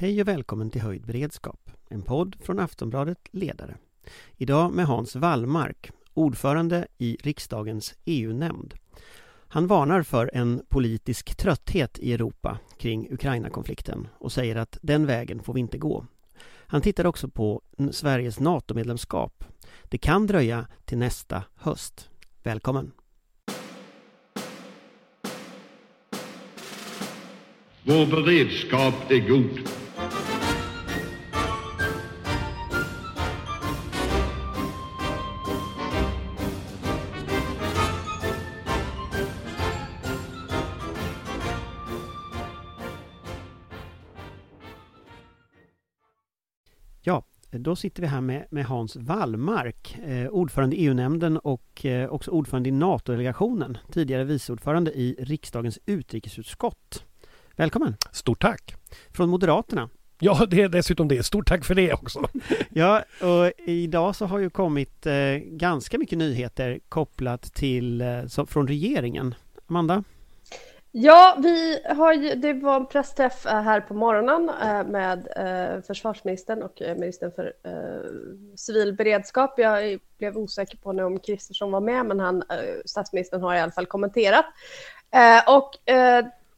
Hej och välkommen till Höjd beredskap, en podd från Aftonbladet Ledare. Idag med Hans Wallmark, ordförande i riksdagens EU-nämnd. Han varnar för en politisk trötthet i Europa kring Ukraina-konflikten och säger att den vägen får vi inte gå. Han tittar också på Sveriges NATO-medlemskap. Det kan dröja till nästa höst. Välkommen! Vår beredskap är god. Då sitter vi här med, med Hans Wallmark, eh, ordförande i EU-nämnden och eh, också ordförande i NATO-delegationen, tidigare viceordförande i riksdagens utrikesutskott. Välkommen! Stort tack! Från Moderaterna. Ja, det är dessutom det. Stort tack för det också. ja, och idag så har ju kommit eh, ganska mycket nyheter kopplat till, eh, så, från regeringen. Amanda? Ja, vi har ju, det var en pressträff eh, här på morgonen eh, med eh, försvarsministern och ministern för civil beredskap. Jag blev osäker på nu om Kristersson var med, men han, statsministern har i alla fall kommenterat. Och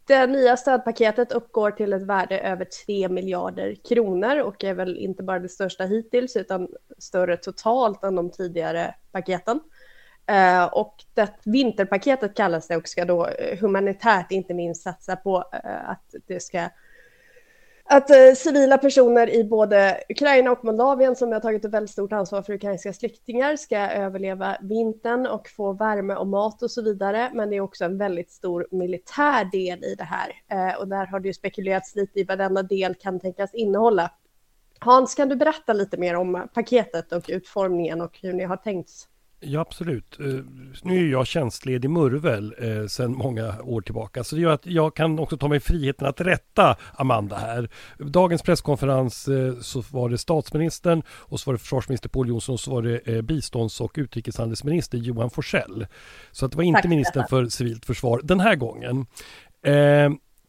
det nya stödpaketet uppgår till ett värde över 3 miljarder kronor och är väl inte bara det största hittills utan större totalt än de tidigare paketen. Uh, och det, vinterpaketet kallas det och ska då eh, humanitärt inte minst satsa på uh, att det ska att civila personer i både Ukraina och Moldavien som har tagit ett väldigt stort ansvar för ukrainska släktingar ska överleva vintern och få värme och mat och så vidare. Men det är också en väldigt stor militär del i det här och där har det ju spekulerats lite i vad denna del kan tänkas innehålla. Hans, kan du berätta lite mer om paketet och utformningen och hur ni har tänkt Ja, absolut. Eh, nu är jag tjänstledig murvel eh, sedan många år tillbaka. Så det gör att jag kan också ta mig friheten att rätta Amanda här. Dagens presskonferens eh, så var det statsministern och så var det försvarsminister Pål Jonsson och så var det eh, bistånds och utrikeshandelsminister Johan Forsell. Så att det var inte Tack, ministern för civilt försvar den här gången.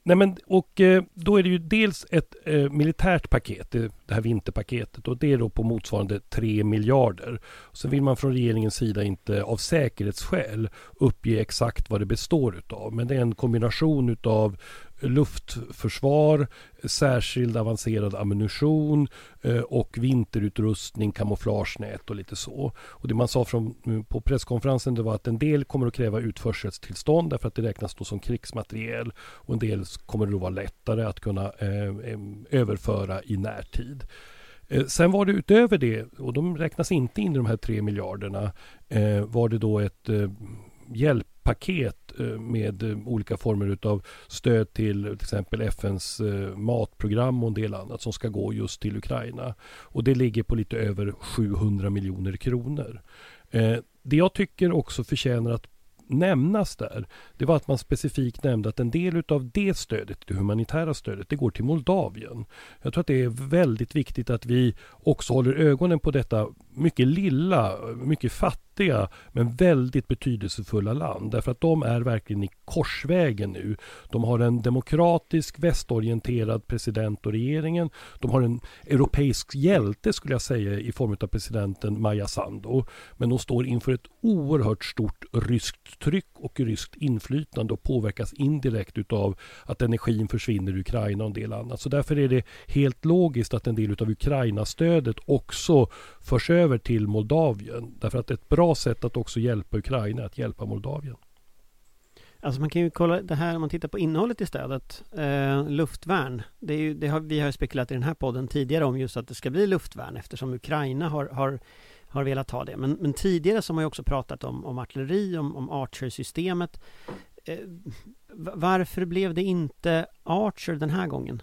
Nej men, och eh, då är det ju dels ett eh, militärt paket, det, här vinterpaketet och det är då på motsvarande 3 miljarder. Sen vill man från regeringens sida inte av säkerhetsskäl uppge exakt vad det består utav. Men det är en kombination utav luftförsvar, särskild avancerad ammunition eh, och vinterutrustning, kamouflagenät och lite så. Och det man sa från, eh, på presskonferensen det var att en del kommer att kräva utförseltillstånd därför att det räknas då som krigsmateriel och en del kommer det då vara lättare att kunna eh, överföra i närtid. Eh, sen var det utöver det, och de räknas inte in i de här tre miljarderna, var det då ett hjälppaket eh, med eh, olika former av stöd till till exempel FNs eh, matprogram och en del annat som ska gå just till Ukraina. Och det ligger på lite över 700 miljoner kronor. Det jag tycker också förtjänar att nämnas där, det var att man specifikt nämnde att en del av det stödet, det humanitära stödet, det går till Moldavien. Jag tror att det är väldigt viktigt att vi också håller ögonen på detta mycket lilla, mycket fattiga men väldigt betydelsefulla land. Därför att de är verkligen i korsvägen nu. De har en demokratisk västorienterad president och regeringen. De har en europeisk hjälte skulle jag säga i form av presidenten Maja Sandu. Men de står inför ett oerhört stort ryskt tryck och ryskt inflytande och påverkas indirekt utav att energin försvinner i Ukraina och en del annat. Så därför är det helt logiskt att en del utav Ukraina-stödet också förs över till Moldavien. Därför att ett bra sätt att också hjälpa Ukraina är att hjälpa Moldavien. Alltså man kan ju kolla det här om man tittar på innehållet i stödet. Eh, luftvärn. Det är ju, det har, vi har spekulerat i den här podden tidigare om just att det ska bli luftvärn eftersom Ukraina har, har, har velat ha det. Men, men tidigare så har man ju också pratat om, om artilleri, om, om Archer-systemet. Eh, varför blev det inte Archer den här gången?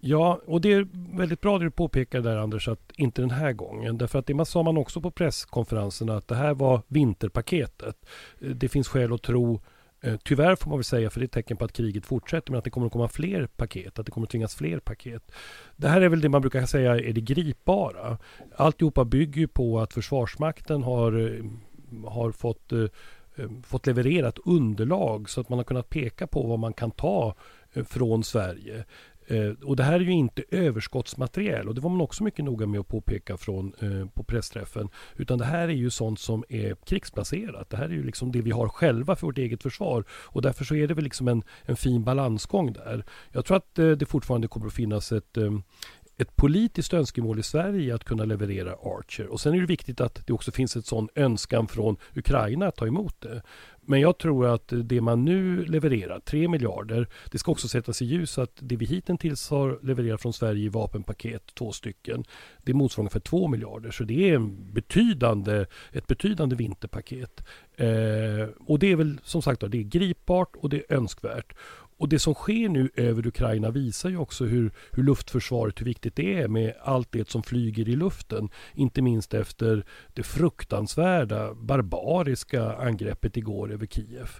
Ja, och det är väldigt bra det du påpekar där Anders, att inte den här gången. Därför att det sa man också på presskonferensen att det här var vinterpaketet. Det finns skäl att tro eh, Tyvärr får man väl säga, för det är ett tecken på att kriget fortsätter, men att det kommer att komma fler paket, att det kommer att tvingas fler paket. Det här är väl det man brukar säga är det gripbara. Alltihopa bygger ju på att Försvarsmakten har, eh, har fått, eh, fått levererat underlag så att man har kunnat peka på vad man kan ta från Sverige. Eh, och det här är ju inte överskottsmateriel och det var man också mycket noga med att påpeka från, eh, på pressträffen. Utan det här är ju sånt som är krigsplacerat. Det här är ju liksom det vi har själva för vårt eget försvar. Och därför så är det väl liksom en, en fin balansgång där. Jag tror att eh, det fortfarande kommer att finnas ett, eh, ett politiskt önskemål i Sverige att kunna leverera Archer. Och sen är det viktigt att det också finns ett sån önskan från Ukraina att ta emot det. Men jag tror att det man nu levererar, 3 miljarder, det ska också sättas i ljus att det vi hittills har levererat från Sverige i vapenpaket, två stycken, det motsvarar ungefär 2 miljarder. Så det är en betydande, ett betydande vinterpaket. Eh, och det är väl som sagt det är gripbart och det är önskvärt. Och det som sker nu över Ukraina visar ju också hur, hur luftförsvaret, hur viktigt det är med allt det som flyger i luften. Inte minst efter det fruktansvärda, barbariska angreppet igår över Kiev.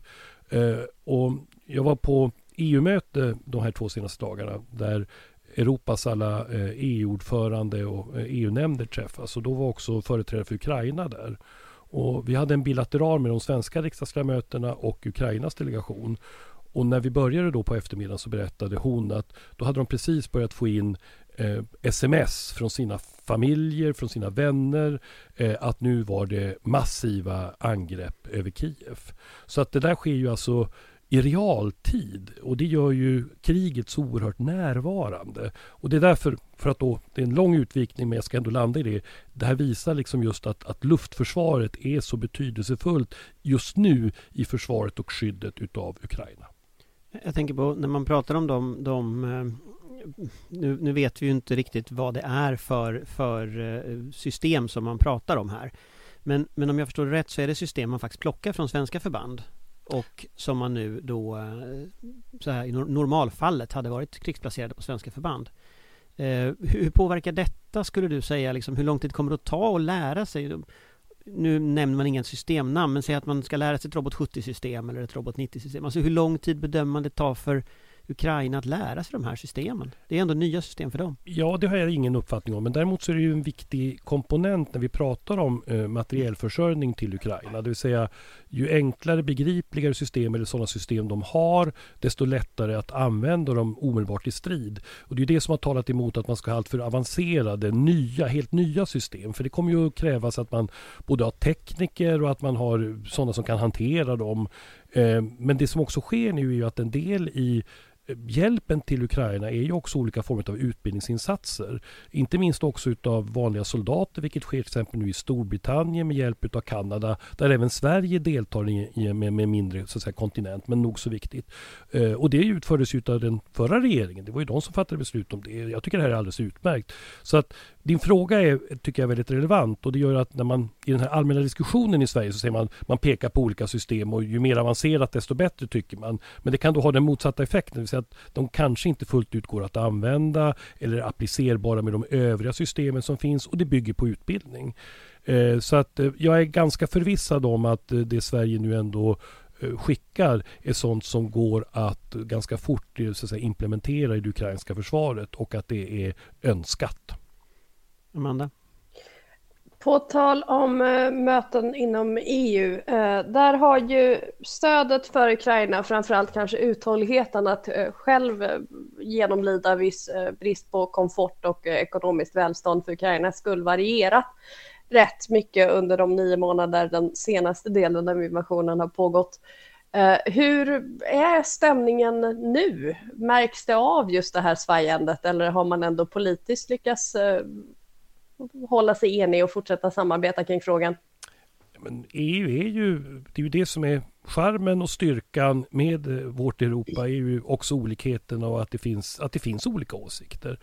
Eh, och jag var på EU-möte de här två senaste dagarna där Europas alla eh, e EU-ordförande och eh, e EU-nämnder träffas och då var också företrädare för Ukraina där. Och vi hade en bilateral med de svenska riksdagsledamöterna och Ukrainas delegation. Och när vi började då på eftermiddagen så berättade hon att då hade de precis börjat få in eh, sms från sina familjer, från sina vänner eh, att nu var det massiva angrepp över Kiev. Så att det där sker ju alltså i realtid och det gör ju kriget så oerhört närvarande. Och det är därför, för att då, det är en lång utvikning men jag ska ändå landa i det. Det här visar liksom just att, att luftförsvaret är så betydelsefullt just nu i försvaret och skyddet utav Ukraina. Jag tänker på när man pratar om de, de nu, nu, vet vi ju inte riktigt vad det är för, för eh, system som man pratar om här. Men, men om jag förstår det rätt så är det system man faktiskt plockar från svenska förband och som man nu då eh, så här, i normalfallet hade varit krigsplacerade på svenska förband. hur påverkar detta skulle du säga, liksom, hur lång tid kommer det att ta att lära sig? Nu nämner man inga systemnamn, men säg att man ska lära sig ett Robot 70-system eller ett Robot 90-system. Alltså hur lång tid bedömer man det tar för Ukraina att lära sig de här systemen? Det är ändå nya system för dem. Ja, det har jag ingen uppfattning om. Men däremot så är det ju en viktig komponent när vi pratar om eh, materiellförsörjning till Ukraina. Det vill säga, ju enklare, begripligare system eller sådana system de har, desto lättare att använda dem omedelbart i strid. Och det är det som har talat emot att man ska ha allt för avancerade, nya, helt nya system. För det kommer ju att krävas att man både har tekniker och att man har sådana som kan hantera dem. Eh, men det som också sker nu är ju att en del i hjälpen till Ukraina är ju också olika former av utbildningsinsatser. Inte minst också utav vanliga soldater, vilket sker till exempel nu i Storbritannien med hjälp utav Kanada, där även Sverige deltar i, i med, med, mindre så att säga, kontinent, men nog så viktigt. Eh, och det utfördes utav av den förra regeringen. Det var ju de som fattade beslut om det. Jag tycker det här är alldeles utmärkt. Så att din fråga är, tycker jag väldigt relevant och det gör att när man i den här allmänna diskussionen i Sverige så säger man man pekar på olika system och ju mer avancerat desto bättre tycker man. Men det kan då ha den motsatta effekten, det vill säga att de kanske inte fullt ut går att använda eller applicerbara med de övriga systemen som finns och det bygger på utbildning. Eh, så att eh, jag är ganska förvissad om att eh, det Sverige nu ändå skickar är sånt som går att ganska fort så att säga, implementera i det ukrainska försvaret och att det är önskat. Amanda? På tal om eh, möten inom EU, eh, där har ju stödet för Ukraina, framförallt kanske uthålligheten att eh, själv genomlida viss brist på komfort och ekonomiskt välstånd för Ukraina skulle varierat rätt mycket under de nio månader den senaste delen av invasionen har pågått. hur är stämningen nu? Märks det av just det här svajandet eller har man ändå politiskt lyckats hålla sig enig och fortsätta samarbeta kring frågan? Men EU är ju, det är ju det som är charmen och styrkan med eh, vårt Europa är ju också olikheten och att det finns, att det finns olika åsikter.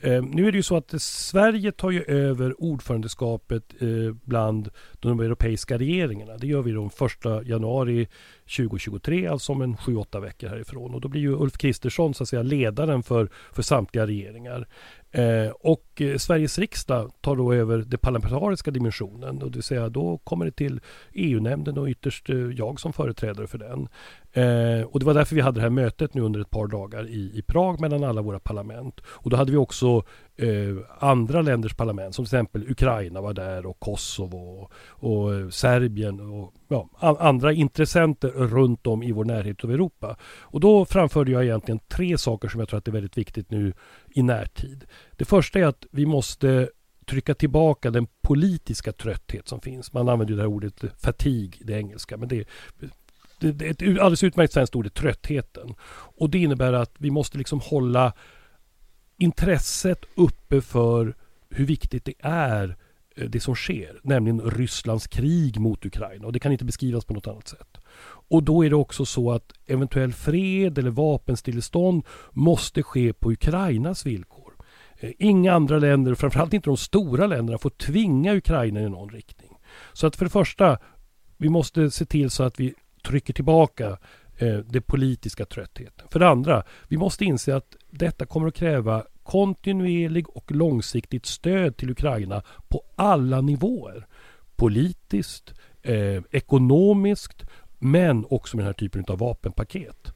Eh, nu är det ju så att Sverige tar ju över ordförandeskapet eh, bland de europeiska regeringarna. Det gör vi den 1 januari 2023, alltså om en 7-8 veckor härifrån. Och då blir ju Ulf Kristersson så att säga ledaren för, för samtliga regeringar. Eh, och eh, Sveriges riksdag tar då över den parlamentariska dimensionen. Och det vill säga då kommer det till EU-nämnden och ytterst eh, jag som företrädare för den. Eh, och det var därför vi hade det här mötet nu under ett par dagar i, i Prag mellan alla våra parlament. Och då hade vi också eh, andra länders parlament som till exempel Ukraina var där och Kosovo och, och eh, Serbien och ja, andra intressenter runt om i vår närhet av Europa. Och då framförde jag egentligen tre saker som jag tror att är väldigt viktigt nu i närtid. Det första är att vi måste trycka tillbaka den politiska trötthet som finns. Man använder det här ordet fatig, det engelska, men det, det, det är ett alldeles utmärkt svenskt ord, är tröttheten. Och det innebär att vi måste liksom hålla intresset uppe för hur viktigt det är eh, det som sker, nämligen Rysslands krig mot Ukraina. Och det kan inte beskrivas på något annat sätt. Och då är det också så att eventuell fred eller vapenstillestånd måste ske på Ukrainas villkor. Eh, inga andra länder, framförallt inte de stora länderna, får tvinga Ukraina i någon riktning. Så att för det första, vi måste se till så att vi trycker tillbaka eh, det politiska tröttheten. För det andra, vi måste inse att detta kommer att kräva kontinuerlig och långsiktigt stöd till Ukraina på alla nivåer. Politiskt, eh, ekonomiskt, men också med den här typen av vapenpaket.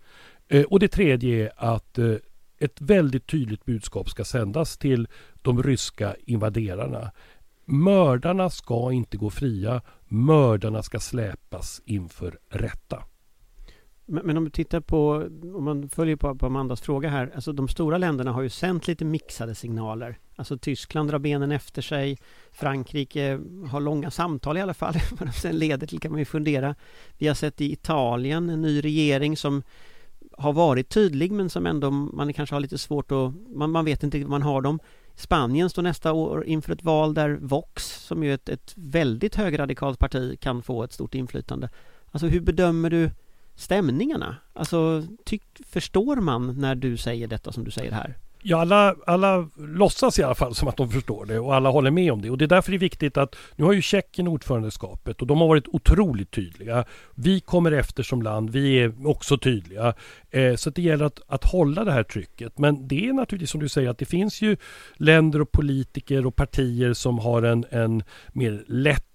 Eh, och det tredje är att eh, ett väldigt tydligt budskap ska sändas till de ryska invaderarna. Mördarna ska inte gå fria. Mördarna ska släpas inför rätta. Men, men om du tittar på, om man följer på, på Amandas fråga här, alltså de stora länderna har ju sänt lite mixade signaler. Alltså Tyskland drar benen efter sig, Frankrike har långa samtal i alla fall, vad de sen leder till kan man ju fundera. Vi har sett i Italien en ny regering som har varit tydlig men som ändå man kanske har lite svårt att, man, man vet inte man har dem. Spanien står nästa år inför ett val där Vox, som ju är ett, ett väldigt högradikalt parti, kan få ett stort inflytande. Alltså hur bedömer du stämningarna? Alltså, tyck, förstår man när du säger detta som du säger här? Ja, alla, alla låtsas i alla fall som att de förstår det och alla håller med om det. Och det är därför det är viktigt att nu har ju Tjeckien ordförandeskapet och de har varit otroligt tydliga. Vi kommer efter som land, vi är också tydliga. Eh, så det gäller att, att hålla det här trycket. Men det är naturligtvis som du säger att det finns ju länder och politiker och partier som har en, en mer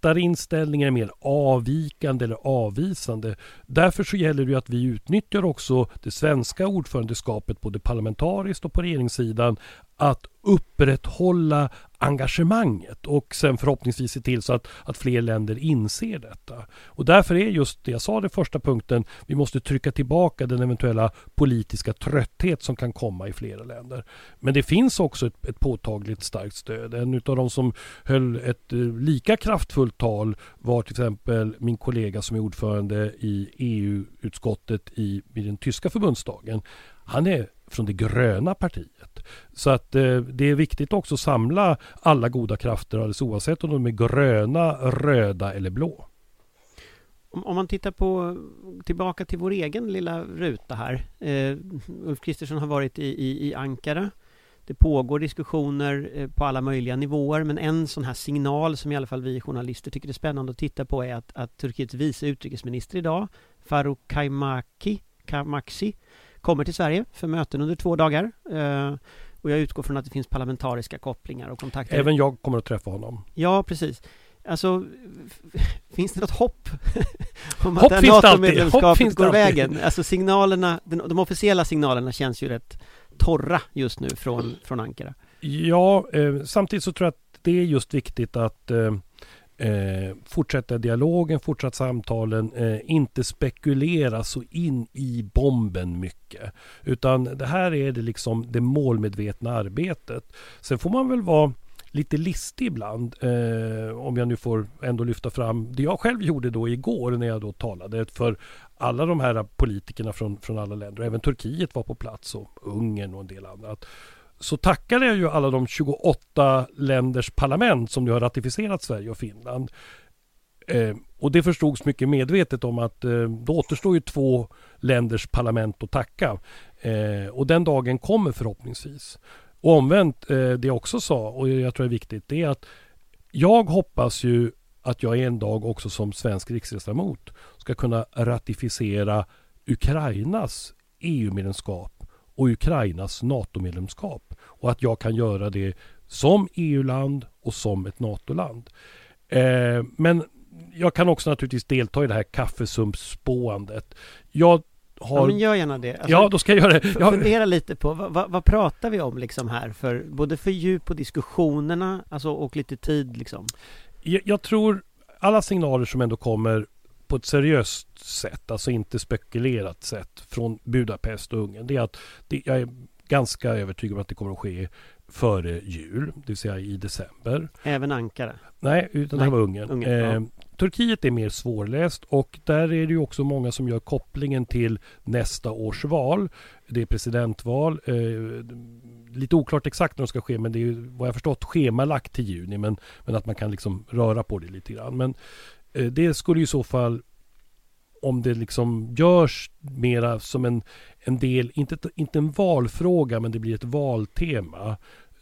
lättare inställningar, mer avvikande eller avvisande. Därför så gäller det att vi utnyttjar också det svenska ordförandeskapet både parlamentariskt och på regeringssidan att upprätthålla engagemanget och sen förhoppningsvis se till så att, att fler länder inser detta. Och därför är just det jag sa, den första punkten, vi måste trycka tillbaka den eventuella politiska trötthet som kan komma i flera länder. Men det finns också ett, ett påtagligt starkt stöd. En av de som höll ett eh, lika kraftfullt tal var till exempel min kollega som är ordförande i EU-utskottet i, i den tyska förbundsdagen. Han är från det gröna partiet. Så att eh, det är viktigt också att samla alla goda krafter alldeles oavsett om de är gröna, röda eller blå. Om, om man tittar på tillbaka till vår egen lilla ruta här. Eh, Ulf Kristersson har varit i, i, i Ankara. Det pågår diskussioner eh, på alla möjliga nivåer men en sån här signal som i alla fall vi journalister tycker är spännande att titta på är att, att Turkiets vice utrikesminister idag, Faruk Kaimaki, Kamaksi, kommer till Sverige för möten under två dagar. Eh, och jag utgår från att det finns parlamentariska kopplingar och kontakter. Även jag kommer att träffa honom. Ja, precis. Alltså, finns det något hopp? om hopp att NATO-medlemskapet går vägen? Alltså signalerna, de officiella signalerna känns ju rätt torra just nu från, från Ankara. Ja, eh, samtidigt så tror jag att det är just viktigt att eh, Eh, fortsätta dialogen, fortsätta samtalen, eh, inte spekulera så in i bomben mycket. Utan det här är det liksom det målmedvetna arbetet. Sen får man väl vara lite listig ibland. Eh, om jag nu får ändå lyfta fram det jag själv gjorde då igår när jag då talade för alla de här politikerna från, från alla länder. Även Turkiet var på plats och Ungern och en del annat så tackade jag ju alla de 28 länders parlament som nu har ratificerat Sverige och Finland. Eh, och det förstods mycket medvetet om att eh, då återstår ju två länders parlament att tacka. Eh, och den dagen kommer förhoppningsvis. Och omvänt, eh, det jag också sa och jag tror är viktigt, det är att jag hoppas ju att jag en dag också som svensk riksdagsledamot ska kunna ratificera Ukrainas EU-medlemskap och Ukrainas NATO-medlemskap och att jag kan göra det som EU-land och som ett NATO-land. Eh, men jag kan också naturligtvis delta i det här kaffesumpspåandet. Jag har... Ja, men gör gärna det. Alltså, ja, då ska jag göra det. Jag... Fundera lite på vad, vad, vad, pratar vi om liksom här för både för djup på diskussionerna alltså, och lite tid liksom? Jag, jag tror alla signaler som ändå kommer på ett seriöst sätt, alltså inte spekulerat sätt från Budapest och Ungern, det är att det, jag är ganska övertygad om att det kommer att ske före jul, det vill säga i december. Även Ankara? Nej, utan Nej. det var Ungern. Ungern ja. Eh, Turkiet är mer svårläst och där är det ju också många som gör kopplingen till nästa års val. Det är presidentval. Eh, lite oklart exakt när de ska ske men det är vad jag förstått schemalagt till juni men, men att man kan liksom röra på det lite grann. Men Eh, det skulle i så fall om det liksom görs mera som en, en del, inte, inte en valfråga men det blir ett valtema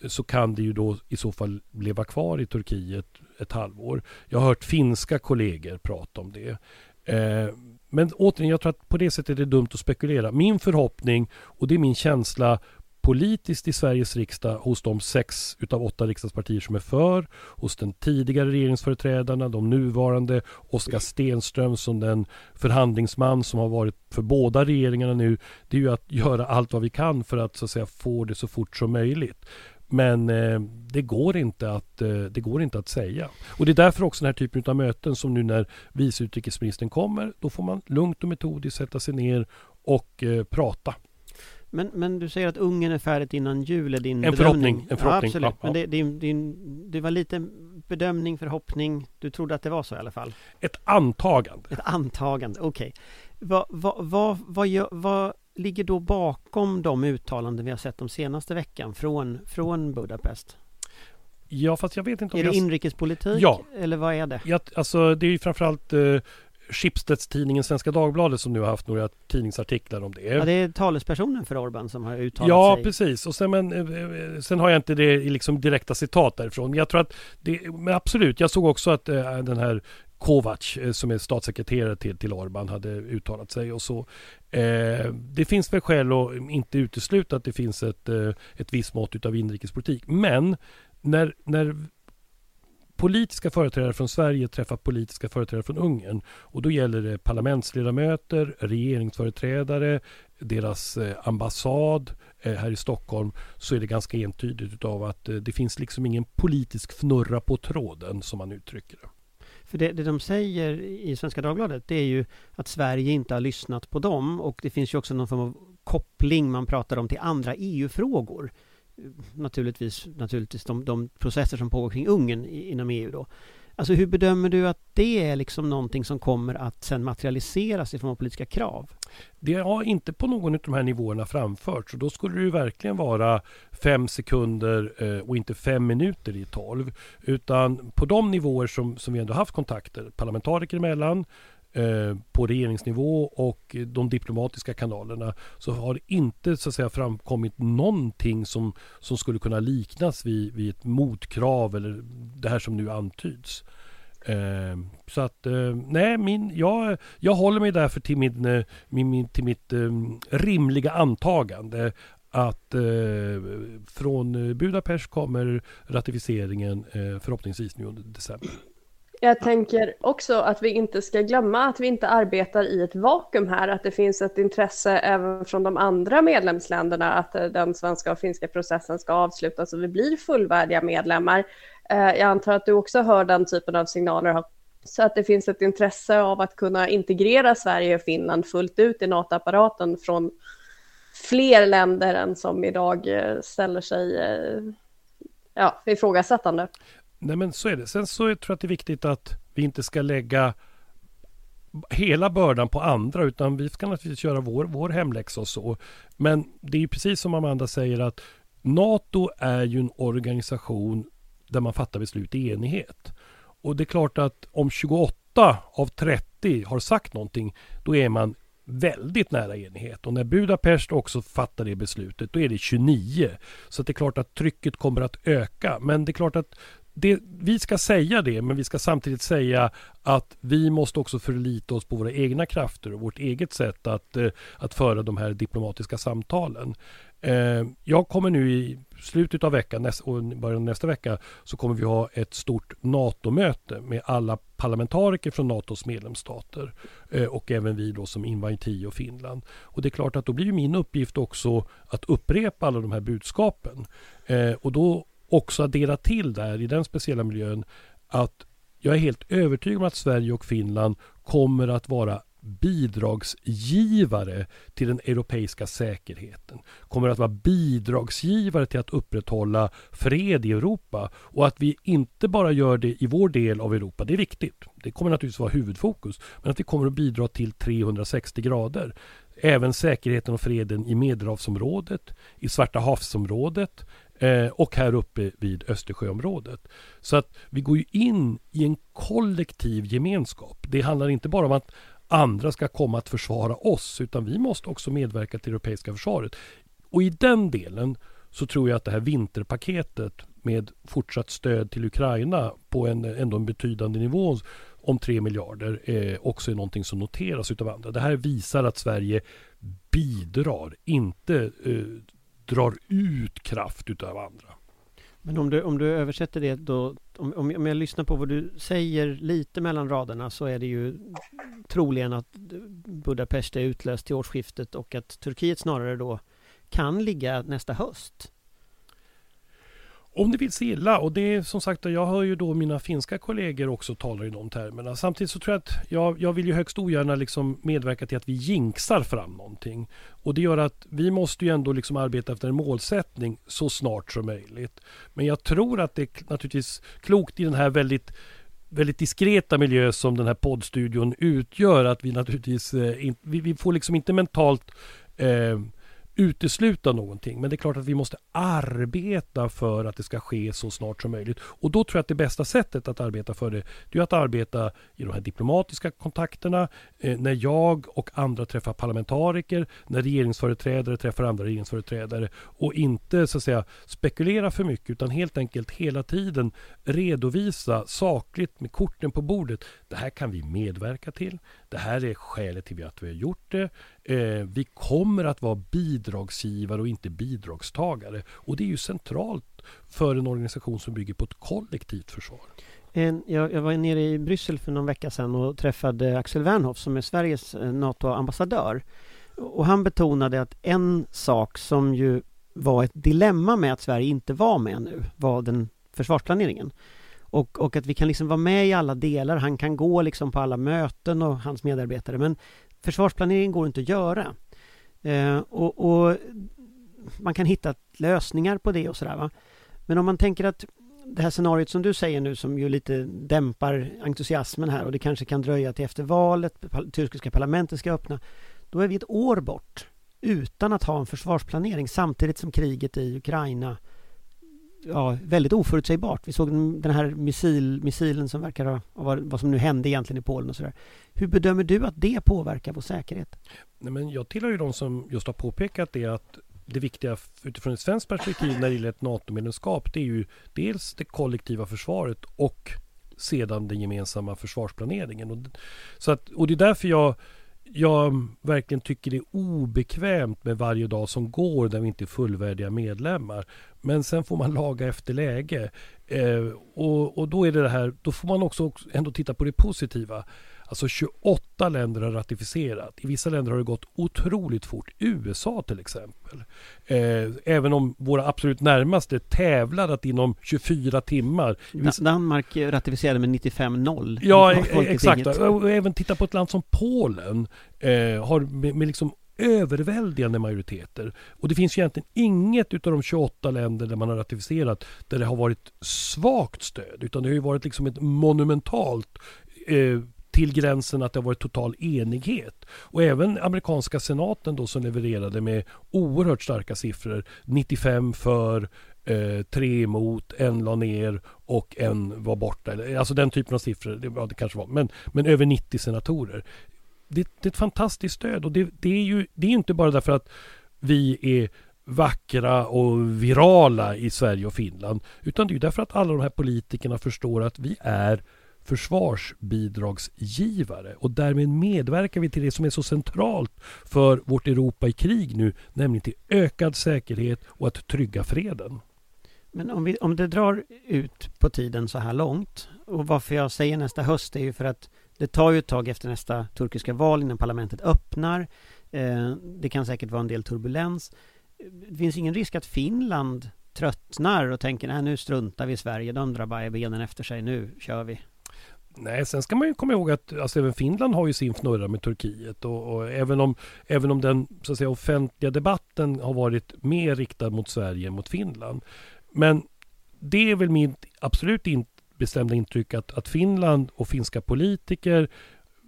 så kan det ju då i så fall leva kvar i Turkiet ett halvår. Jag har hört finska kollegor prata om det. Eh, men återigen, jag tror att på det sättet är det dumt att spekulera. Min förhoppning, och det är min känsla politiskt i Sveriges riksdag hos de sex utav åtta riksdagspartier som är för, hos den tidigare regeringsföreträdarna, de nuvarande, Oskar Stenström som den förhandlingsman som har varit för båda regeringarna nu, det är ju att göra allt vad vi kan för att så att säga få det så fort som möjligt. Men eh, det, går inte att, eh, det går inte att säga. Och det är därför också den här typen av möten som nu när vice utrikesministern kommer, då får man lugnt och metodiskt sätta sig ner och eh, prata. Men, men du säger att Ungern är färdigt innan jul, är din en förhoppning. En förhoppning. Ja, absolut. Ja, men det, det, det, det, var lite bedömning, förhoppning. Du trodde att det var så i alla fall? Ett antagande. Ett antagande, okej. Okay. Vad, vad, vad, vad, vad ligger då bakom de uttalanden vi har sett de senaste veckan från, från Budapest? Ja, fast jag vet inte om Är det jag... inrikespolitik? Ja. Eller vad är det? Ja, alltså det är ju framförallt eh, Schibsteds-tidningen Svenska Dagbladet som nu har haft några tidningsartiklar om det. Ja, det är talespersonen för Orban som har uttalat ja, sig. Ja, precis. Och sen, men, eh, sen har jag inte det i liksom direkta citat därifrån. Men jag tror att det, men absolut, jag såg också att äh, den här Kovac eh, som är statssekreterare till, till Orban hade uttalat sig och så. Eh, det finns väl skäl att inte utesluta att det finns ett, eh, ett visst mått av inrikespolitik. Men när, när politiska företrädare från Sverige träffar politiska företrädare från Ungern och då gäller det parlamentsledamöter, regeringsföreträdare, deras eh, ambassad eh, här i Stockholm så är det ganska entydigt utav att eh, det finns liksom ingen politisk fnurra på tråden som man uttrycker det. För det, det de säger i Svenska Dagbladet det är ju att Sverige inte har lyssnat på dem och det finns ju också någon form av koppling man pratar om till andra EU-frågor. Naturligtvis, naturligtvis de, de processer som pågår kring Ungern inom EU då. Alltså hur bedömer du att det är liksom någonting som kommer att sen materialiseras i form av politiska krav? Det har inte på någon av de här nivåerna framförts och då skulle det ju verkligen vara fem sekunder eh, och inte fem minuter i tolv. Utan på de nivåer som, som vi ändå haft kontakter, parlamentariker emellan, Eh, på regeringsnivå och de diplomatiska kanalerna så har det inte så att säga framkommit någonting som, som skulle kunna liknas vid, vid ett motkrav eller det här som nu antyds. Eh, så att eh, nej, min, jag, jag håller mig därför till, min, eh, min, min till mitt eh, rimliga antagande att eh, från Budapest kommer ratificeringen eh, förhoppningsvis nu under december. Jag tänker också att vi inte ska glömma att vi inte arbetar i ett vakuum här, att det finns ett intresse även från de andra medlemsländerna att eh, den svenska och finska processen ska avslutas och vi blir fullvärdiga medlemmar. Eh, jag antar att du också hör den typen av signaler. Så att det finns ett intresse av att kunna integrera Sverige och Finland fullt ut i NATO-apparaten från fler länder än som idag eh, ställer sig ja, ifrågasättande. Nej men så är det. Sen så tror jag att det är viktigt att vi inte ska lägga hela bördan på andra utan vi ska naturligtvis göra vår, vår hemläxa och så. Men det är precis som Amanda säger att NATO är ju en organisation där man fattar beslut i enighet. Och det är klart att om 28 av 30 har sagt någonting, då är man väldigt nära enighet. Och när Budapest också fattar det beslutet, då är det 29. Så det är klart att trycket kommer att öka. Men det är klart att det, vi ska säga det, men vi ska samtidigt säga att vi måste också förlita oss på våra egna krafter och vårt eget sätt att, eh, att föra de här diplomatiska samtalen. Eh, jag kommer nu i slutet av veckan och början av nästa vecka så kommer vi ha ett stort NATO-möte med alla parlamentariker från NATOs medlemsstater eh, och även vi då som invitee och Finland. Och det är klart att då blir min uppgift också att upprepa alla de här budskapen och då också addera till där i den speciella miljön att jag är helt övertygad om att Sverige och Finland kommer att vara bidragsgivare till den europeiska säkerheten. Kommer att vara bidragsgivare till att upprätthålla fred i Europa. Och att vi inte bara gör det i vår del av Europa, det är viktigt. Det kommer naturligtvis vara huvudfokus. Men att vi kommer att bidra till 360 grader. Även säkerheten och freden i Medelhavsområdet, i Svarta havsområdet eh, och här uppe vid Östersjöområdet. Så att vi går ju in i en kollektiv gemenskap. Det handlar inte bara om att andra ska komma att försvara oss utan vi måste också medverka till det europeiska försvaret. Och i den delen så tror jag att det här vinterpaketet med fortsatt stöd till Ukraina på en ändå en betydande nivå om 3 miljarder eh, också är någonting som noteras utav andra. Det här visar att Sverige bidrar, inte eh, drar ut kraft utav andra. Men om du, om du översätter det då, om, om jag lyssnar på vad du säger lite mellan raderna så är det ju troligen att Budapest är utlöst till årsskiftet och att Turkiet snarare då kan ligga nästa höst. Om det vill se illa och det är som sagt jag hör ju då mina finska kollegor också tala i de termerna. Samtidigt så tror jag att jag, jag vill ju högst ogärna liksom medverka till att vi jinxar fram någonting. Och det gör att vi måste ju ändå liksom arbeta efter en målsättning så snart som möjligt. Men jag tror att det är naturligtvis klokt i den här väldigt väldigt diskreta miljö som den här poddstudion utgör att vi naturligtvis eh, in, vi, vi, får liksom inte mentalt eh, utesluta någonting. Men det är klart att vi måste arbeta för att det ska ske så snart som möjligt. Och då tror jag att det bästa sättet att arbeta för det, det är att arbeta i de här diplomatiska kontakterna, eh, när jag och andra träffar parlamentariker, när regeringsföreträdare träffar andra regeringsföreträdare och inte så att säga spekulera för mycket utan helt enkelt hela tiden redovisa sakligt med korten på bordet. Det här kan vi medverka till. Det här är skälet till att vi har gjort det. Eh, vi kommer att vara bidragsgivare och inte bidragstagare. Och det är ju centralt för en organisation som bygger på ett kollektivt försvar. En, jag, jag, var nere i Bryssel för någon vecka sedan och träffade Axel Wernhoff som är Sveriges eh, NATO-ambassadör. Och han betonade att en sak som ju var ett dilemma med att Sverige inte var med nu var den försvarsplaneringen. Och, och att vi kan liksom vara med i alla delar. Han kan gå liksom på alla möten och hans medarbetare. Men försvarsplanering går inte att göra. Eh, och, och, man kan hitta lösningar på det och sådär va. Men om man tänker att det här scenariot som du säger nu som ju lite dämpar entusiasmen här och det kanske kan dröja till efter valet, turkiska parlamentet ska öppna. Då är vi ett år bort utan att ha en försvarsplanering samtidigt som kriget i Ukraina ja, väldigt oförutsägbart. Vi såg den här missil, missilen som verkar ha, vad, vad som nu hände egentligen i Polen och sådär. Hur bedömer du att det påverkar vår säkerhet? Nej, men jag tillhör ju de som just har påpekat det att det viktiga utifrån ett svenskt perspektiv när det gäller ett NATO-medlemskap det är ju dels det kollektiva försvaret och sedan den gemensamma försvarsplaneringen. Och, så att, och det är därför jag jag verkligen tycker det är obekvämt med varje dag som går där vi inte är fullvärdiga medlemmar. Men sen får man laga efter läge. Eh, och, och då är det det här, då får man också ändå titta på det positiva. Alltså 28 länder har ratificerat. I vissa länder har det gått otroligt fort. USA till exempel. Eh, även om våra absolut närmaste tävlar att inom 24 timmar. Vissa... Danmark ratificerade med 95-0. Ja, exakt. Och även titta på ett land som Polen. Eh, har med, med liksom överväldigande majoriteter. Och det finns egentligen inget utav de 28 länder där man har ratificerat där det har varit svagt stöd. Utan det har ju varit liksom ett monumentalt eh, till gränsen att det har varit total enighet. Och även amerikanska senaten då som levererade med oerhört starka siffror. 95 för, eh, tre emot, en la ner och en var borta. Alltså den typen av siffror, det, ja, det kanske var, men, men över 90 senatorer. Det, det är ett fantastiskt stöd och det, det är ju det är inte bara därför att vi är vackra och virala i Sverige och Finland. Utan det är därför att alla de här politikerna förstår att vi är försvarsbidragsgivare och därmed medverkar vi till det som är så centralt för vårt Europa i krig nu, nämligen till ökad säkerhet och att trygga freden. Men om, vi, om det drar ut på tiden så här långt och varför jag säger nästa höst är ju för att det tar ju ett tag efter nästa turkiska val innan parlamentet öppnar. Eh, det kan säkert vara en del turbulens. Det finns ingen risk att Finland tröttnar och tänker nej nu struntar vi i Sverige, de drar bara benen efter sig, nu kör vi. Nej, sen ska man ju komma ihåg att alltså, även Finland har ju sin fnurra med Turkiet och, och, även, om, även om den så att säga, offentliga debatten har varit mer riktad mot Sverige än mot Finland. Men det är väl mitt absolut in, bestämda intryck att, att Finland och finska politiker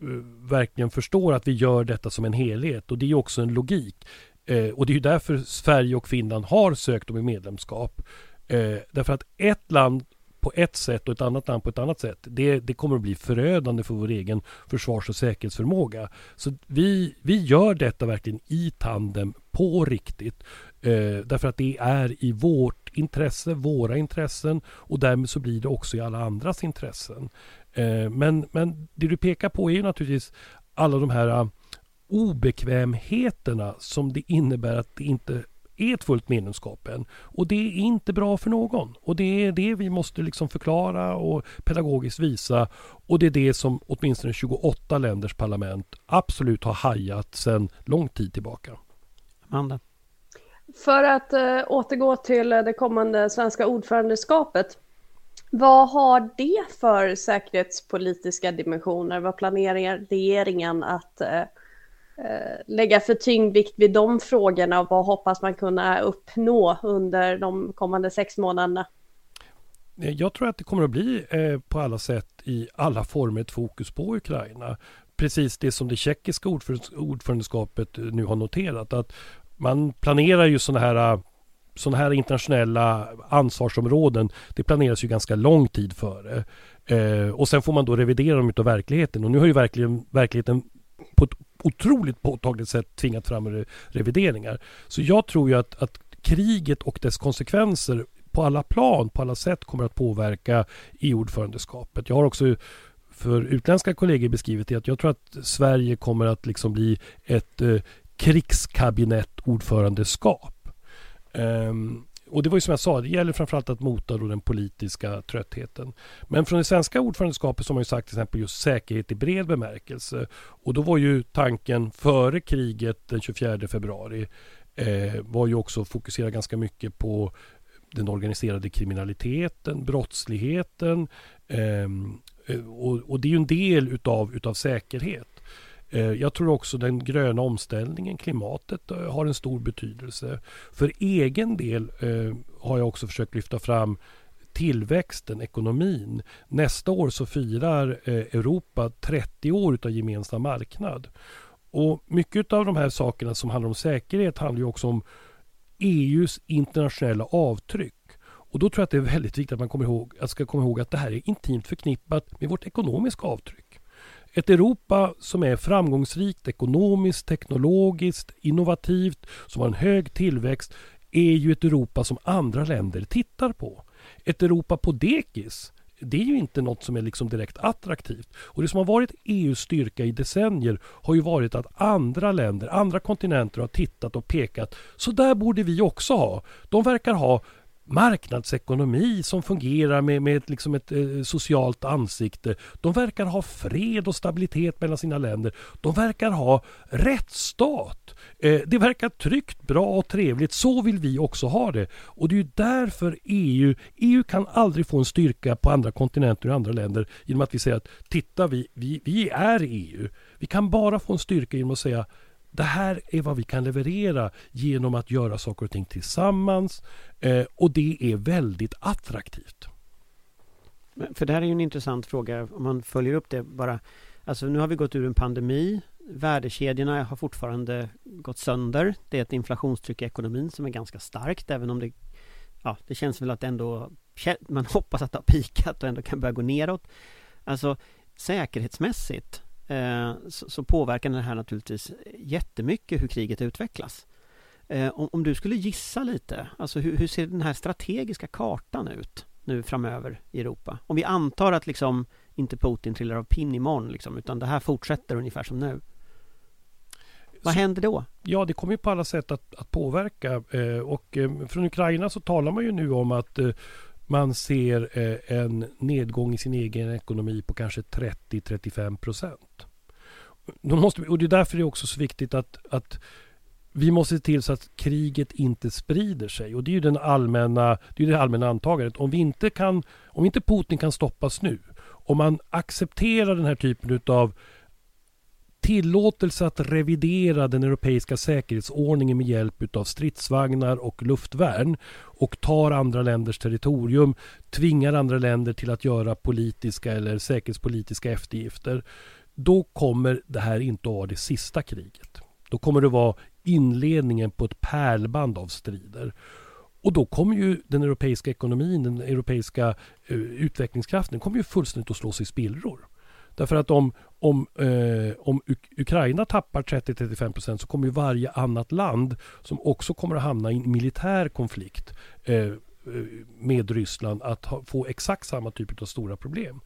uh, verkligen förstår att vi gör detta som en helhet och det är också en logik. Uh, och det är ju därför Sverige och Finland har sökt om medlemskap. Uh, därför att ett land på ett sätt och ett annat land på ett annat sätt. Det, det kommer att bli förödande för vår egen försvars och säkerhetsförmåga. Så vi, vi gör detta verkligen i tandem på riktigt. Eh, därför att det är i vårt intresse, våra intressen och därmed så blir det också i alla andras intressen. Eh, men, men det du pekar på är ju naturligtvis alla de här ah, obekvämheterna som det innebär att det inte är ett fullt medlemskap än. Och det är inte bra för någon. Och det är det vi måste liksom förklara och pedagogiskt visa. Och det är det som åtminstone 28 länders parlament absolut har hajat sedan lång tid tillbaka. Amanda? För att äh, återgå till det kommande svenska ordförandeskapet. Vad har det för säkerhetspolitiska dimensioner? Vad planerar regeringen att äh, Eh, Eh, lägga för tyngdvikt vid de frågorna och vad hoppas man kunna uppnå under de kommande sex månaderna? Eh, jag tror att det kommer att bli eh, på alla sätt i alla former ett fokus på Ukraina. Precis det som det tjeckiska ordförandeskapet eh, nu har noterat att man planerar ju sådana här sådana här internationella ansvarsområden, det planeras ju ganska lång tid före. Eh, och sen får man då revidera dem utav verkligheten. Och nu har ju verkligen verkligheten på ett otroligt påtagligt sätt tvingat fram revideringar. Så jag tror ju att, att kriget och dess konsekvenser på alla plan, på alla sätt kommer att påverka EU-ordförandeskapet. Jag har också för utländska kollegor beskrivit det att jag tror att Sverige kommer att liksom bli ett eh, krigskabinettordförandeskap. Um, och det var ju som jag sa, det gäller framförallt att mota då den politiska tröttheten. Men från det svenska ordförandeskapet så har man ju sagt till exempel just säkerhet i bred bemärkelse. Och då var ju tanken före kriget den 24 februari eh, var ju också att fokusera ganska mycket på den organiserade kriminaliteten, brottsligheten. Ehm, eh, och, och, det är ju en del utav, utav säkerhet. Eh, jag tror också den gröna omställningen, klimatet, eh, har en stor betydelse. För egen del eh, har jag också försökt lyfta fram tillväxten, ekonomin. Nästa år så firar Europa 30 år av gemensam marknad. Och mycket av de här sakerna som handlar om säkerhet handlar ju också om EUs internationella avtryck. Och då tror jag att det är väldigt viktigt att man kommer ihåg, att ska komma ihåg att det här är intimt förknippat med vårt ekonomiska avtryck. Ett Europa som är framgångsrikt ekonomiskt, teknologiskt, innovativt, som har en hög tillväxt är ju ett Europa som andra länder tittar på. Ett Europa på dekis det är ju inte något som är liksom direkt attraktivt. Och Det som har varit EUs styrka i decennier har ju varit att andra länder, andra kontinenter har tittat och pekat. Så där borde vi också ha. De verkar ha marknadsekonomi som fungerar med, med liksom ett eh, socialt ansikte. De verkar ha fred och stabilitet mellan sina länder. De verkar ha rättsstat. Eh, det verkar tryggt, bra och trevligt. Så vill vi också ha det. Och det är därför EU, EU kan aldrig få en styrka på andra kontinenter och andra länder genom att vi säger att titta, vi, vi, vi är EU. Vi kan bara få en styrka genom att säga det här är vad vi kan leverera genom att göra saker och ting tillsammans eh, och det är väldigt attraktivt. För det här är ju en intressant fråga om man följer upp det bara. Alltså nu har vi gått ur en pandemi. Värdekedjorna har fortfarande gått sönder. Det är ett inflationstryck i ekonomin som är ganska starkt även om det Ja, det känns väl att ändå Man hoppas att det har pikat och ändå kan börja gå neråt. Alltså säkerhetsmässigt Eh, så påverkar det här naturligtvis jättemycket hur kriget utvecklas. Eh, om du skulle gissa lite, alltså hur ser den här strategiska kartan ut nu framöver i Europa? Om vi antar att liksom inte Putin trillar av pinn imorgon liksom, utan det här fortsätter ungefär som nu. Vad Så- händer då? Ja, det kommer ju på alla sätt att, att påverka. Eh, och eh, från Ukraina så talar man ju nu om att eh, man ser eh, en nedgång i sin egen ekonomi på kanske 30-35 procent. De måste och det är därför det är också så viktigt att, att vi måste se till så att kriget inte sprider sig. Och det är ju den allmänna, det, är det allmänna antagandet. Om vi inte kan, om inte Putin kan stoppas nu, om man accepterar den här typen av tillåtelse att revidera den europeiska säkerhetsordningen med hjälp av stridsvagnar och luftvärn och tar andra länders territorium, tvingar andra länder till att göra politiska eller säkerhetspolitiska eftergifter. Då kommer det här inte att vara det sista kriget. Då kommer det vara inledningen på ett pärlband av strider. Och då kommer ju den europeiska ekonomin, den europeiska eh, utvecklingskraften, kommer ju fullständigt att slås i spillror. Därför att om, om, eh, om Ukraina tappar 30-35% så kommer ju varje annat land som också kommer att hamna i en militär konflikt eh, eh med Ryssland att ha, få exakt samma typ av stora problem.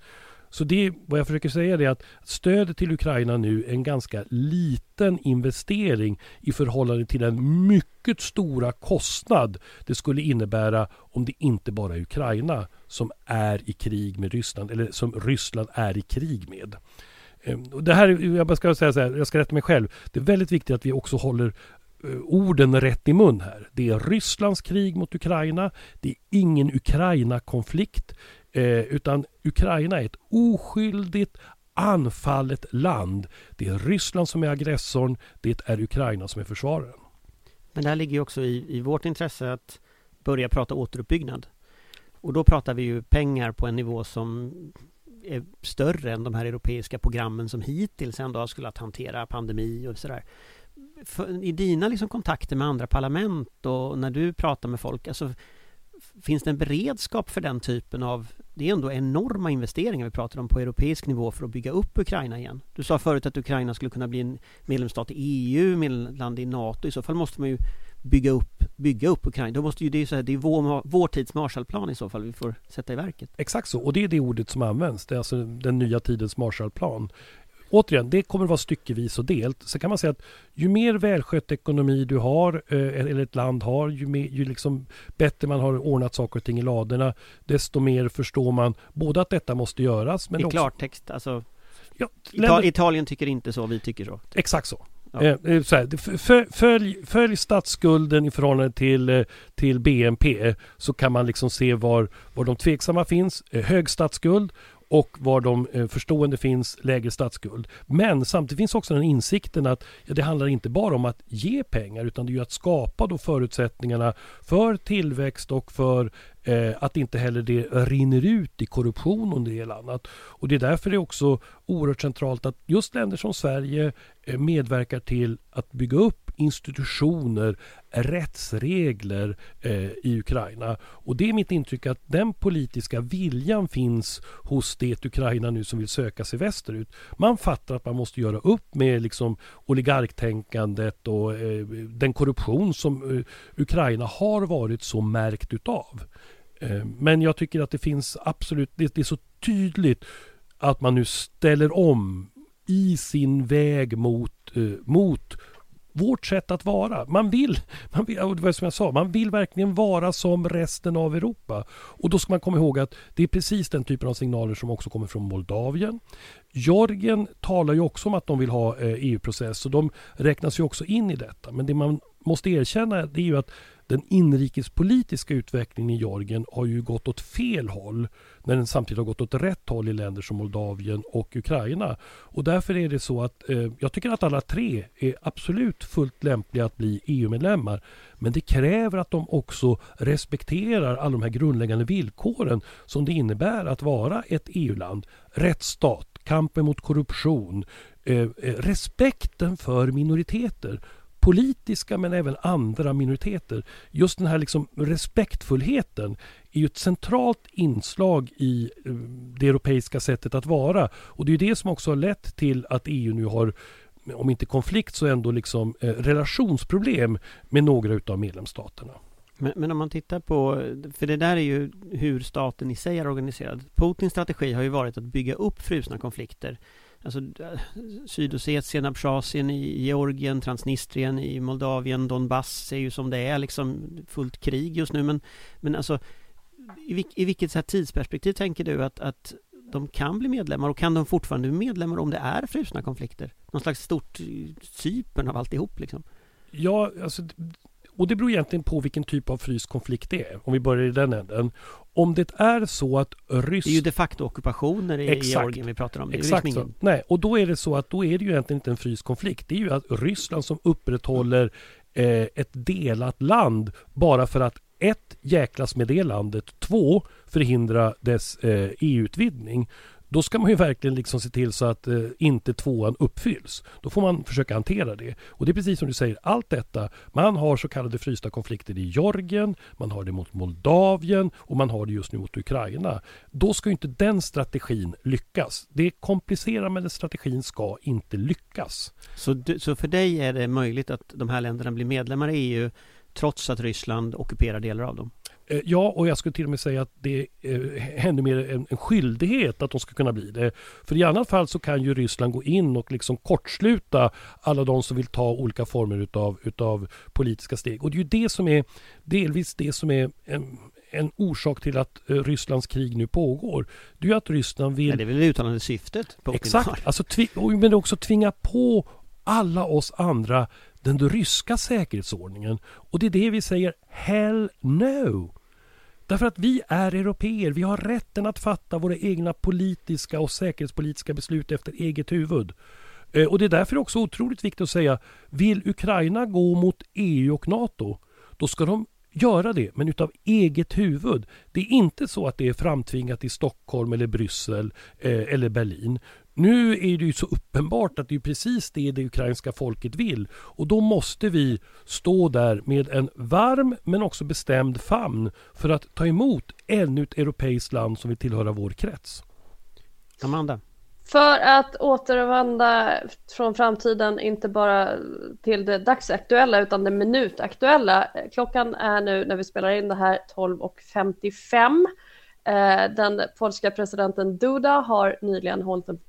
Så det, vad jag försöker säga är att stödet till Ukraina nu är en ganska liten investering i förhållande till den mycket stora kostnad det skulle innebära om det inte bara är Ukraina som är i krig med Ryssland eller som Ryssland är i krig med. Ehm, det här, jag ska säga så här, jag ska rätta mig själv. Det är väldigt viktigt att vi också håller eh, orden rätt i mun här. Det är Rysslands krig mot Ukraina. Det är ingen Ukraina-konflikt. Eh, utan Ukraina är ett oskyldigt anfallet land. Det är Ryssland som är aggressorn. Det är Ukraina som är försvararen. Men det här ligger ju också i, i vårt intresse att börja prata återuppbyggnad. Och då pratar vi ju pengar på en nivå som är större än de här europeiska programmen som hittills ändå har skulle att hantera pandemi och sådär. I dina liksom kontakter med andra parlament och när du pratar med folk, alltså finns det en beredskap för den typen av det är ändå enorma investeringar vi pratar om på europeisk nivå för att bygga upp Ukraina igen. Du sa förut att Ukraina skulle kunna bli en medlemsstat i EU, medlemsland i NATO. I så fall måste man ju bygga upp, bygga upp Ukraina. Då måste ju det, är så här, det är vår, vår tids Marshallplan i så fall vi får sätta i verket. Exakt så, och det är det ordet som används. Det är alltså den nya tidens Marshallplan. Återigen, det kommer att vara styckevis och delt. Så kan man säga att ju mer välskött ekonomi du har, eh, eller ett land har, ju, mer, ju liksom bättre man har ordnat saker och ting i ladorna, desto mer förstår man både att detta måste göras, men I också... klartext, alltså Ja, länder- Italien tycker inte så, vi tycker så. Exakt så. Ja. Eh, eh, så här, följ, följ, statsskulden i förhållande till, till BNP så kan man liksom se var, var de tveksamma finns. Hög statsskuld och var de eh, förstående finns, lägre statsskuld. Men samtidigt finns också den insikten att ja, det handlar inte bara om att ge pengar utan det är ju att skapa då förutsättningarna för tillväxt och för eh, att inte heller det rinner ut i korruption och en del annat. Och det är därför det är också oerhört centralt att just länder som Sverige eh, medverkar till att bygga upp institutioner, rättsregler eh, i Ukraina. Och det är mitt intryck att den politiska viljan finns hos det Ukraina nu som vill söka sig västerut. Man fattar att man måste göra upp med liksom oligarktänkandet och eh, den korruption som eh, Ukraina har varit så märkt utav. Eh, men jag tycker att det finns absolut, det, det är så tydligt att man nu ställer om i sin väg mot, eh, mot vårt sätt att vara. Man vill, man vill, och det var som jag sa, man vill verkligen vara som resten av Europa. Och då ska man komma ihåg att det är precis den typen av signaler som också kommer från Moldavien. Georgien talar ju också om att de vill ha eh, EU-process och de räknas ju också in i detta. Men det man måste erkänna det är ju att den inrikespolitiska utvecklingen i Georgien har ju gått åt fel håll när den samtidigt har gått åt rätt håll i länder som Moldavien och Ukraina. Och därför är det så att eh, jag tycker att alla tre är absolut fullt lämpliga att bli EU-medlemmar. Men det kräver att de också respekterar alla de här grundläggande villkoren som det innebär att vara ett EU-land. Rättsstat, kampen mot korruption, eh, eh respekten för minoriteter politiska men även andra minoriteter. Just den här liksom respektfullheten är ju ett centralt inslag i eh, det europeiska sättet att vara. Och det är det som också har lett till att EU nu har om inte konflikt så ändå liksom eh, relationsproblem med några utav medlemsstaterna. Men, men, om man tittar på, för det där är ju hur staten i sig är organiserad. Putins strategi har ju varit att bygga upp frusna konflikter. Alltså Sydossetien, Abchazien i Georgien, Transnistrien i Moldavien, Donbass är ju som det är liksom fullt krig just nu. Men, men alltså i, i vilket så tidsperspektiv tänker du att, att de kan bli medlemmar och kan de fortfarande bli medlemmar om det är frusna konflikter? Någon slags stort eh, Cypern av alltihop liksom? Ja, alltså och det beror egentligen på vilken typ av fryst konflikt det är. Om vi börjar i den änden. Om det är så att rysk... Det är ju de facto ockupationer i Exakt. Georgien vi pratar om. Det Exakt liksom ingen... Nej, och då är det så att då är det ju egentligen inte en fryst konflikt. Det är ju att Ryssland som upprätthåller eh, ett delat land bara för att ett, jäklas med det landet. Två, förhindra dess eh, EU-utvidgning. Då ska man ju verkligen liksom se till så att eh, inte tvåan uppfylls. Då får man försöka hantera det. Och det är precis som du säger, allt detta. Man har så kallade frysta konflikter i Georgien, man har det mot Moldavien och man har det just nu mot Ukraina. Då ska ju inte den strategin lyckas. Det är komplicerat men den strategin ska inte lyckas. Så, du, så för dig är det möjligt att de här länderna blir medlemmar i EU trots att Ryssland ockuperar delar av dem? Eh, ja, och jag skulle till och med säga att det är eh, ännu mer en, en skyldighet att de ska kunna bli det. För i annat fall så kan ju Ryssland gå in och liksom kortsluta alla de som vill ta olika former utav, utav politiska steg. Och det är ju det som är delvis det som är en, en orsak till att eh, Rysslands krig nu pågår. Det är ju att Ryssland vill... Men det är väl det uttalade syftet? Exakt, alltså tvi- men också tvinga på alla oss andra den ryska säkerhetsordningen. Och det är det vi säger Hell no! Därför att vi är europeer. Vi har rätten att fatta våra egna politiska och säkerhetspolitiska beslut efter eget huvud. Eh, och det är därför också otroligt viktigt att säga, vill Ukraina gå mot EU och NATO, då ska de göra det, men utav eget huvud. Det är inte så att det är framtvingat i Stockholm eller Bryssel eh, eller Berlin. Nu är det ju så uppenbart att det är precis det det ukrainska folket vill och då måste vi stå där med en varm men också bestämd famn för att ta emot ännu ett europeiskt land som vill tillhöra vår krets. Amanda? För att återvända från framtiden, inte bara till det dagsaktuella utan det minutaktuella. Klockan är nu när vi spelar in det här 12.55. Eh, den polska presidenten Duda har nyligen hållit en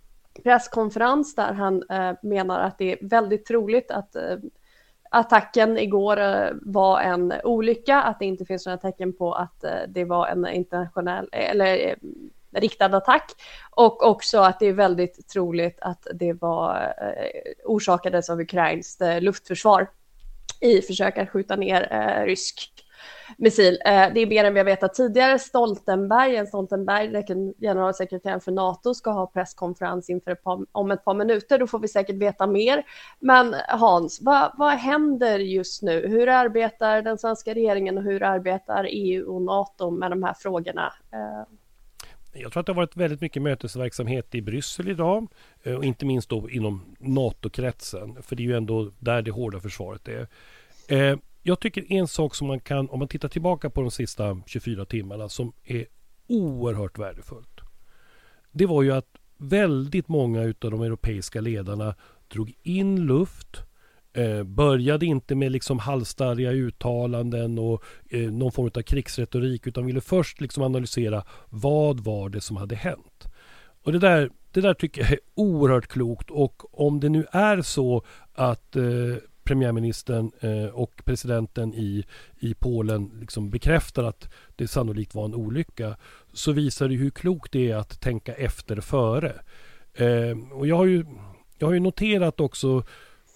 presskonferens där han eh, menar att det är väldigt troligt att eh, attacken igår eh, var en olycka, att det inte finns några tecken på att eh, det var en internationell eller eh, riktad attack. Och också att det är väldigt troligt att det var eh, orsakades av ukrainskt eh, luftförsvar i försök att skjuta ner eh, rysk missil. Eh, det är mer än vi har vetat tidigare. Stoltenberg, Jens Stoltenberg, generalsekreteraren för NATO, ska ha presskonferens inför ett par, om ett par minuter. Då får vi säkert veta mer. Men Hans, vad, vad händer just nu? Hur arbetar den svenska regeringen och hur arbetar EU och NATO med de här frågorna? Eh. Jag tror att det har varit väldigt mycket mötesverksamhet i Bryssel idag eh, och inte minst då inom NATO-kretsen. För det är ju ändå där det hårda försvaret är. Jag tycker en sak som man kan, om man tittar tillbaka på de sista 24 timmarna, som är oerhört värdefullt. Det var ju att väldigt många av de europeiska ledarna drog in luft, Eh, började inte med liksom halvstarriga uttalanden och eh, någon form av krigsretorik utan ville först liksom analysera vad var det som hade hänt. Och det där, det där tycker jag är oerhört klokt och om det nu är så att eh, premiärministern eh, och presidenten i, i Polen liksom bekräftar att det sannolikt var en olycka så visar det hur klokt det är att tänka efter före. Eh, och jag har ju, jag har ju noterat också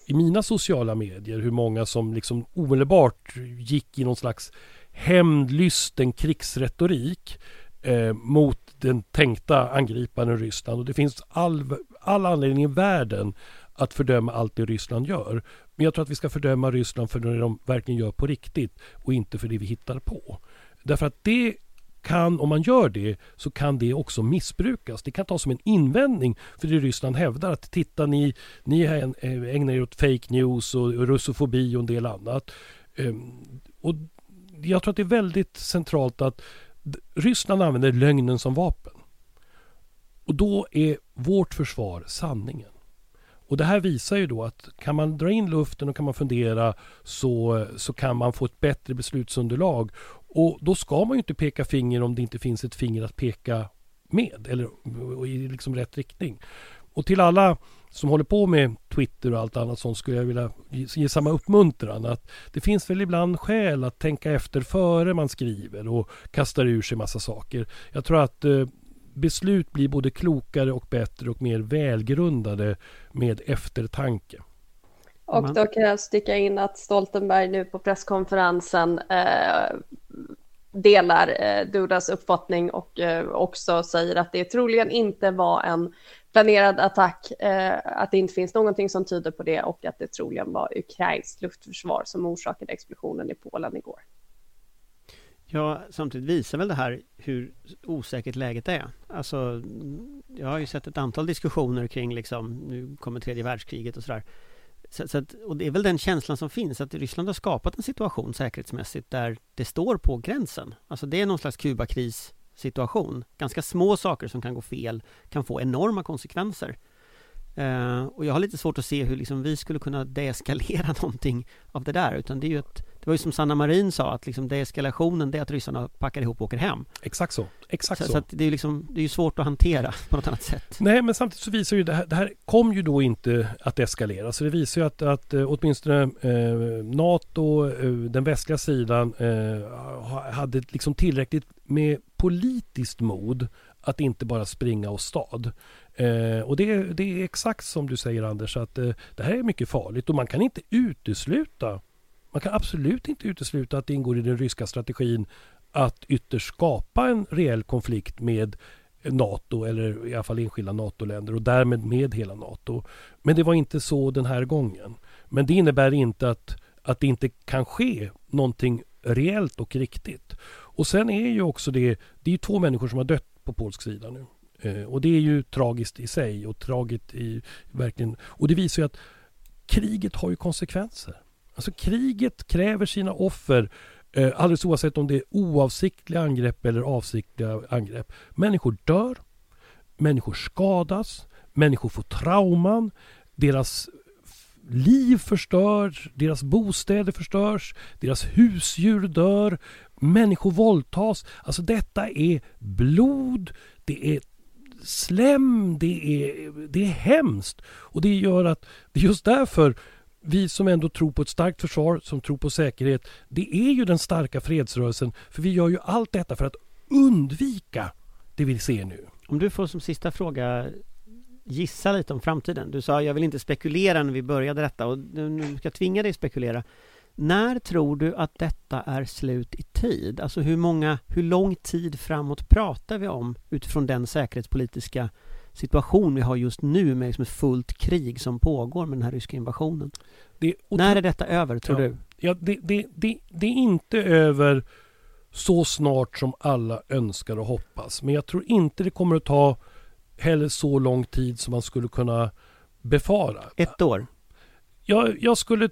i mina sociala medier hur många som liksom omedelbart gick i någon slags hämndlysten krigsretorik eh, mot den tänkta angriparen Ryssland. Och det finns all, all anledning i världen att fördöma allt det Ryssland gör. Men jag tror att vi ska fördöma Ryssland för det de verkligen gör på riktigt och inte för det vi hittar på. Därför att det kan, om man gör det, så kan det också missbrukas. Det kan tas som en invändning för det Ryssland hävdar att titta ni, ni eh, ägnar er åt fake news och russofobi och en del annat. Ehm, och jag tror att det är väldigt centralt att Ryssland använder lögnen som vapen. Och då är vårt försvar sanningen. Och det här visar ju då att kan man dra in luften och kan man fundera så, så kan man få ett bättre beslutsunderlag. Och då ska man ju inte peka finger om det inte finns ett finger att peka med eller i liksom rätt riktning. Och till alla som håller på med Twitter och allt annat sånt skulle jag vilja ge samma uppmuntran. Att det finns väl ibland skäl att tänka efter före man skriver och kastar ur sig massa saker. Jag tror att eh, beslut blir både klokare och bättre och mer välgrundade med eftertanke. Och då kan jag sticka in att Stoltenberg nu på presskonferensen eh, delar eh, Dudas uppfattning och eh, också säger att det troligen inte var en planerad attack, eh, att det inte finns någonting som tyder på det och att det troligen var ukrainskt luftförsvar som orsakade explosionen i Polen igår. Ja, samtidigt visar väl det här hur osäkert läget är. Alltså, jag har ju sett ett antal diskussioner kring liksom, nu kommer tredje världskriget och sådär. Så, så att, och det är väl den känslan som finns, att Ryssland har skapat en situation säkerhetsmässigt där det står på gränsen. Alltså det är någon slags Kubakris situation. Ganska små saker som kan gå fel kan få enorma konsekvenser. Uh, och jag har lite svårt att se hur liksom vi skulle kunna deeskalera någonting av det där. Utan det är ju ett, det var ju som Sanna Marin sa, att liksom deeskalationen det är att ryssarna packar ihop och åker hem. Exakt så. Exakt så. så. så det är ju liksom, det är svårt att hantera på något annat sätt. Nej, men samtidigt så visar ju det här, det här kom ju då inte att eskalera. Så det visar ju att, att eh, åtminstone eh, NATO, eh, den västliga sidan, eh, hade liksom tillräckligt med politiskt mod att inte bara springa och stad. Eh, och det, det, är exakt som du säger Anders, att eh, det här är mycket farligt och man kan inte utesluta man kan absolut inte utesluta att det ingår i den ryska strategin att ytterst skapa en reell konflikt med NATO eller i alla fall enskilda NATO-länder och därmed med hela NATO. Men det var inte så den här gången. Men det innebär inte att, att det inte kan ske någonting reellt och riktigt. Och sen är ju också det, det är ju två människor som har dött på polsk sida nu. Eh, och det är ju tragiskt i sig och tragiskt i verkligen. Och det visar ju att kriget har ju konsekvenser. Alltså kriget kräver sina offer eh, alldeles oavsett om det är oavsiktliga angrepp eller avsiktliga angrepp. Människor dör, människor skadas, människor får trauman, deras liv förstörs, deras bostäder förstörs, deras husdjur dör, människor våldtas. Alltså detta är blod, det är slem, det är, det är hemskt. Och det gör att, det är just därför vi som ändå tror på ett starkt försvar, som tror på säkerhet, det är ju den starka fredsrörelsen. För vi gör ju allt detta för att undvika det vi ser nu. Om du får som sista fråga gissa lite om framtiden. Du sa jag vill inte spekulera när vi började detta och nu ska jag tvinga dig spekulera. När tror du att detta är slut i tid? Alltså hur många, hur lång tid framåt pratar vi om utifrån den säkerhetspolitiska situation vi har just nu med liksom ett fullt krig som pågår med den här ryska invasionen? Det, När är detta över, tror ja, du? Ja, det, det, det, det är inte över så snart som alla önskar och hoppas. Men jag tror inte det kommer att ta heller så lång tid som man skulle kunna befara. Ett år? Jag, jag skulle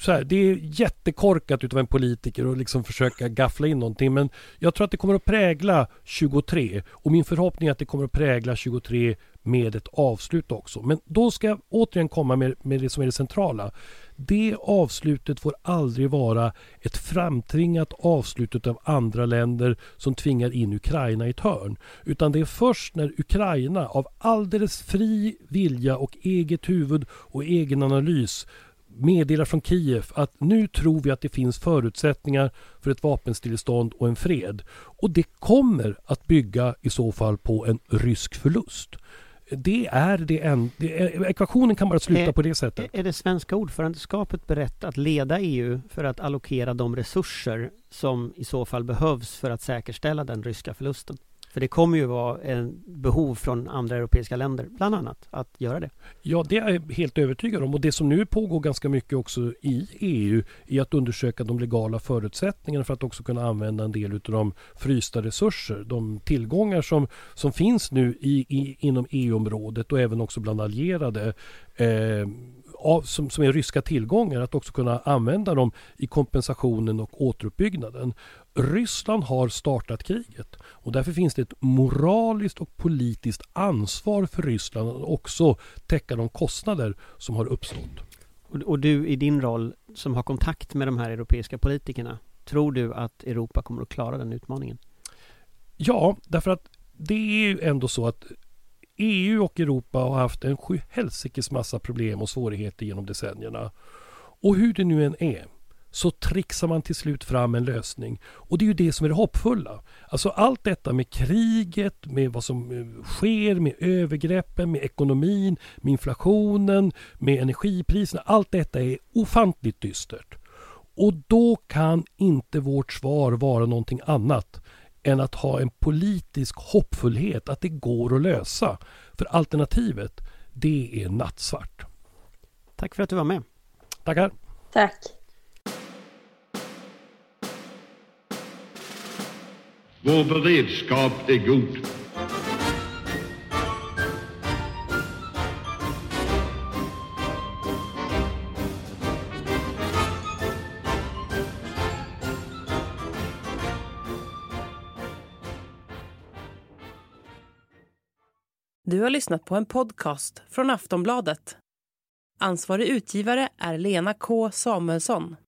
så här, det är jättekorkat utav en politiker att liksom försöka gaffla in någonting men jag tror att det kommer att prägla 23 och min förhoppning är att det kommer att prägla 23 med ett avslut också. Men då ska jag återigen komma med, med det som är det centrala. Det avslutet får aldrig vara ett framtvingat avslut av andra länder som tvingar in Ukraina i ett hörn. Utan det är först när Ukraina av alldeles fri vilja och eget huvud och egen analys meddelar från Kiev att nu tror vi att det finns förutsättningar för ett vapenstillestånd och en fred. Och det kommer att bygga i så fall på en rysk förlust. Det är det en, det är, ekvationen kan bara sluta är, på det sättet. Är det svenska ordförandeskapet berett att leda EU för att allokera de resurser som i så fall behövs för att säkerställa den ryska förlusten? För det kommer ju vara en behov från andra europeiska länder, bland annat, att göra det. Ja, det är jag helt övertygad om. Och det som nu pågår ganska mycket också i EU är att undersöka de legala förutsättningarna för att också kunna använda en del av de frysta resurser, de tillgångar som, som finns nu i, i inom EU-området och även också bland allierade. Eh, av, som, som är ryska tillgångar, att också kunna använda dem i kompensationen och återuppbyggnaden. Ryssland har startat kriget och därför finns det ett moraliskt och politiskt ansvar för Ryssland att också täcka de kostnader som har uppstått. Och du i din roll som har kontakt med de här europeiska politikerna, tror du att Europa kommer att klara den utmaningen? Ja, därför att det är ju ändå så att EU och Europa har haft en sjuhelsikes massa problem och svårigheter genom decennierna. Och hur det nu än är så trixar man till slut fram en lösning. Och det är ju det som är det hoppfulla. Alltså allt detta med kriget, med vad som eh, sker, med övergreppen, med ekonomin, med inflationen, med energipriserna. Allt detta är ofantligt dystert. Och då kan inte vårt svar vara någonting annat än att ha en politisk hoppfullhet att det går att lösa. För alternativet, det är nattsvart. Tack för att du var med. Tackar. Tack. Vår beredskap är god. Du har lyssnat på en podcast från Aftonbladet. Ansvarig utgivare är Lena K Samuelsson.